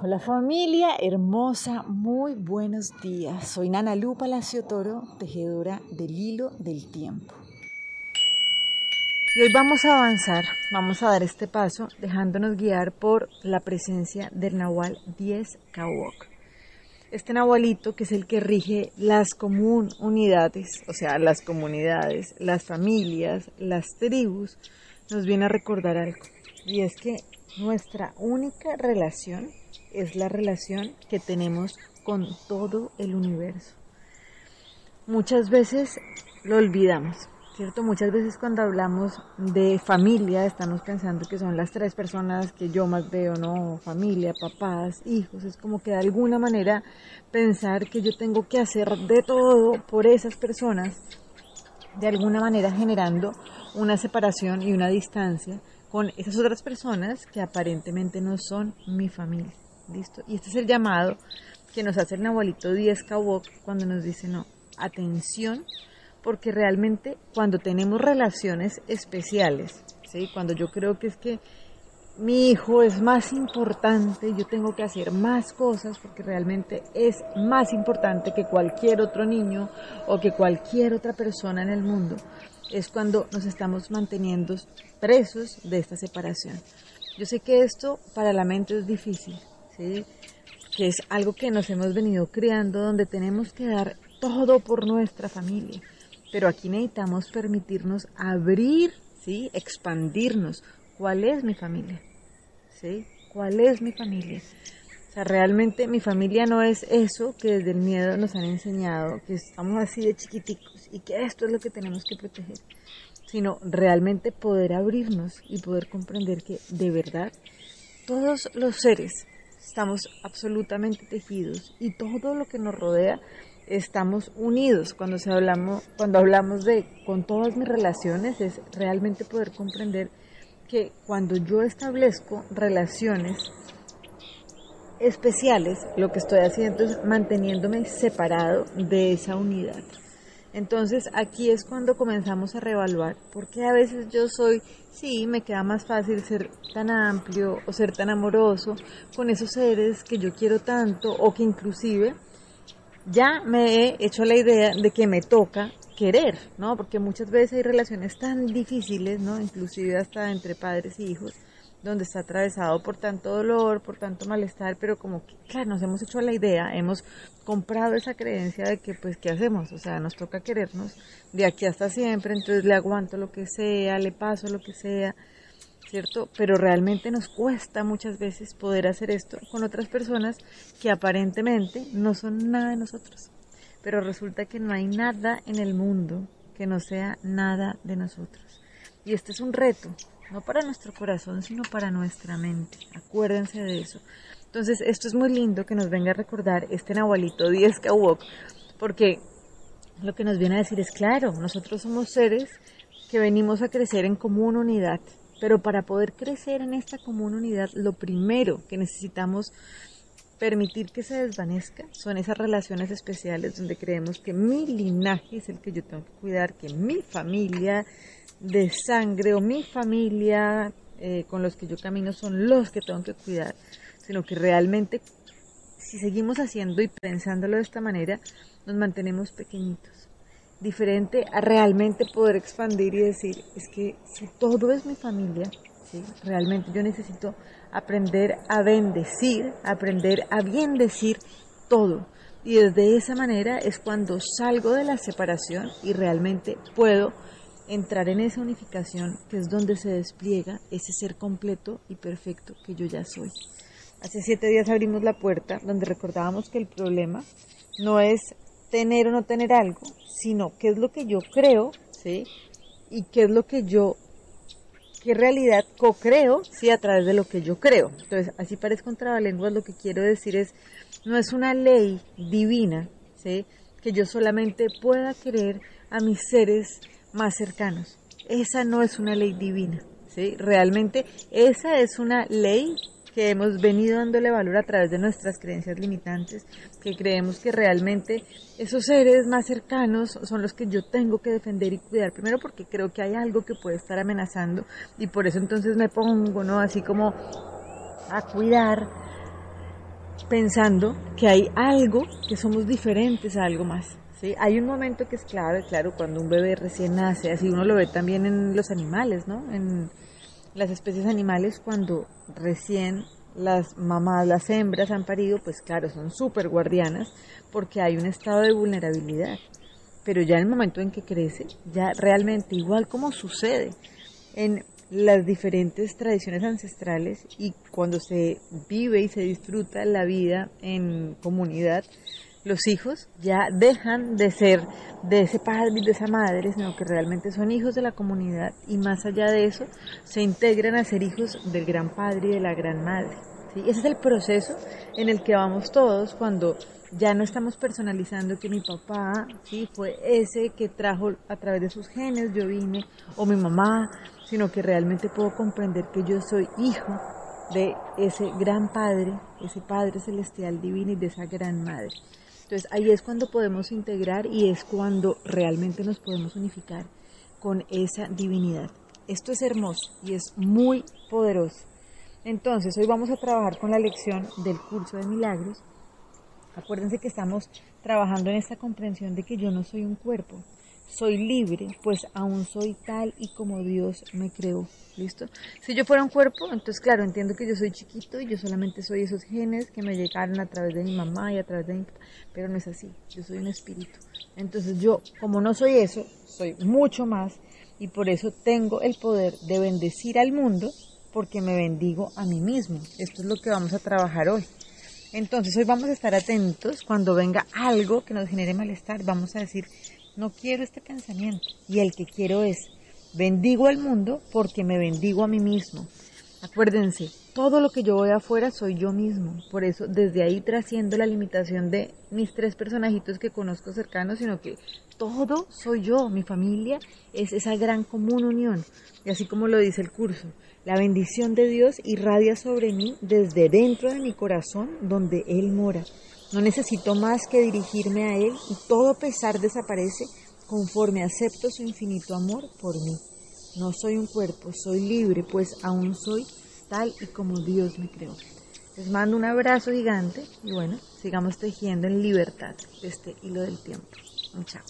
Hola familia hermosa, muy buenos días. Soy Nana Lu Palacio Toro, tejedora del hilo del tiempo. Y hoy vamos a avanzar, vamos a dar este paso dejándonos guiar por la presencia del Nahual 10 Kawok. Este Nahualito que es el que rige las comunidades, o sea, las comunidades, las familias, las tribus, nos viene a recordar algo. Y es que nuestra única relación es la relación que tenemos con todo el universo. Muchas veces lo olvidamos, ¿cierto? Muchas veces cuando hablamos de familia estamos pensando que son las tres personas que yo más veo, ¿no? Familia, papás, hijos. Es como que de alguna manera pensar que yo tengo que hacer de todo por esas personas, de alguna manera generando una separación y una distancia con esas otras personas que aparentemente no son mi familia. ¿Listo? Y este es el llamado que nos hace el Nahualito 10 Kawok cuando nos dice, no, atención, porque realmente cuando tenemos relaciones especiales, ¿sí? cuando yo creo que es que mi hijo es más importante, yo tengo que hacer más cosas porque realmente es más importante que cualquier otro niño o que cualquier otra persona en el mundo, es cuando nos estamos manteniendo presos de esta separación. Yo sé que esto para la mente es difícil, que es algo que nos hemos venido creando, donde tenemos que dar todo por nuestra familia. Pero aquí necesitamos permitirnos abrir, ¿sí? expandirnos. ¿Cuál es mi familia? ¿Sí? ¿Cuál es mi familia? O sea, realmente mi familia no es eso que desde el miedo nos han enseñado, que estamos así de chiquiticos y que esto es lo que tenemos que proteger, sino realmente poder abrirnos y poder comprender que de verdad todos los seres estamos absolutamente tejidos y todo lo que nos rodea estamos unidos. Cuando, se hablamos, cuando hablamos de con todas mis relaciones es realmente poder comprender que cuando yo establezco relaciones especiales, lo que estoy haciendo es manteniéndome separado de esa unidad. Entonces aquí es cuando comenzamos a reevaluar, porque a veces yo soy, sí, me queda más fácil ser tan amplio o ser tan amoroso con esos seres que yo quiero tanto o que inclusive ya me he hecho la idea de que me toca querer, ¿no? Porque muchas veces hay relaciones tan difíciles, ¿no? Inclusive hasta entre padres y hijos, donde está atravesado por tanto dolor, por tanto malestar, pero como que, claro, nos hemos hecho la idea, hemos comprado esa creencia de que, pues, ¿qué hacemos? O sea, nos toca querernos de aquí hasta siempre, entonces le aguanto lo que sea, le paso lo que sea, ¿cierto? Pero realmente nos cuesta muchas veces poder hacer esto con otras personas que aparentemente no son nada de nosotros. Pero resulta que no hay nada en el mundo que no sea nada de nosotros. Y este es un reto, no para nuestro corazón, sino para nuestra mente. Acuérdense de eso. Entonces, esto es muy lindo que nos venga a recordar este Nahualito 10 Kawok, porque lo que nos viene a decir es claro, nosotros somos seres que venimos a crecer en común unidad, pero para poder crecer en esta común unidad, lo primero que necesitamos permitir que se desvanezca son esas relaciones especiales donde creemos que mi linaje es el que yo tengo que cuidar, que mi familia de sangre o mi familia eh, con los que yo camino son los que tengo que cuidar, sino que realmente si seguimos haciendo y pensándolo de esta manera, nos mantenemos pequeñitos. Diferente a realmente poder expandir y decir, es que si todo es mi familia, ¿sí? realmente yo necesito aprender a bendecir, aprender a bien decir todo. Y desde esa manera es cuando salgo de la separación y realmente puedo entrar en esa unificación que es donde se despliega ese ser completo y perfecto que yo ya soy. Hace siete días abrimos la puerta donde recordábamos que el problema no es tener o no tener algo, sino qué es lo que yo creo, ¿sí? Y qué es lo que yo, qué realidad co-creo, ¿sí? A través de lo que yo creo. Entonces, así parece contrabalenguas, lo que quiero decir es, no es una ley divina, ¿sí? Que yo solamente pueda querer a mis seres más cercanos. Esa no es una ley divina, ¿sí? Realmente esa es una ley que hemos venido dándole valor a través de nuestras creencias limitantes, que creemos que realmente esos seres más cercanos son los que yo tengo que defender y cuidar, primero porque creo que hay algo que puede estar amenazando y por eso entonces me pongo, ¿no? Así como a cuidar pensando que hay algo, que somos diferentes a algo más. ¿sí? Hay un momento que es clave, claro, cuando un bebé recién nace, así uno lo ve también en los animales, ¿no? Las especies animales, cuando recién las mamás, las hembras han parido, pues claro, son súper guardianas porque hay un estado de vulnerabilidad. Pero ya en el momento en que crece, ya realmente, igual como sucede en las diferentes tradiciones ancestrales y cuando se vive y se disfruta la vida en comunidad, los hijos ya dejan de ser de ese padre y de esa madre, sino que realmente son hijos de la comunidad y más allá de eso se integran a ser hijos del gran padre y de la gran madre. Ese es el proceso en el que vamos todos cuando ya no estamos personalizando que mi papá ¿sí? fue ese que trajo a través de sus genes, yo vine, o mi mamá, sino que realmente puedo comprender que yo soy hijo de ese gran Padre, ese Padre celestial divino y de esa gran Madre. Entonces ahí es cuando podemos integrar y es cuando realmente nos podemos unificar con esa divinidad. Esto es hermoso y es muy poderoso. Entonces hoy vamos a trabajar con la lección del curso de milagros Acuérdense que estamos trabajando en esta comprensión de que yo no soy un cuerpo, soy libre, pues aún soy tal y como Dios me creó. ¿Listo? Si yo fuera un cuerpo, entonces claro, entiendo que yo soy chiquito y yo solamente soy esos genes que me llegaron a través de mi mamá y a través de mi papá, pero no es así, yo soy un espíritu. Entonces yo, como no soy eso, soy mucho más y por eso tengo el poder de bendecir al mundo porque me bendigo a mí mismo. Esto es lo que vamos a trabajar hoy. Entonces hoy vamos a estar atentos cuando venga algo que nos genere malestar. Vamos a decir, no quiero este pensamiento y el que quiero es, bendigo al mundo porque me bendigo a mí mismo. Acuérdense, todo lo que yo voy afuera soy yo mismo. Por eso desde ahí trasciendo la limitación de mis tres personajitos que conozco cercanos, sino que todo soy yo. Mi familia es esa gran común unión. Y así como lo dice el curso, la bendición de Dios irradia sobre mí desde dentro de mi corazón donde Él mora. No necesito más que dirigirme a Él y todo pesar desaparece conforme acepto su infinito amor por mí. No soy un cuerpo, soy libre, pues aún soy tal y como Dios me creó. Les mando un abrazo gigante y bueno, sigamos tejiendo en libertad este hilo del tiempo. Un chao.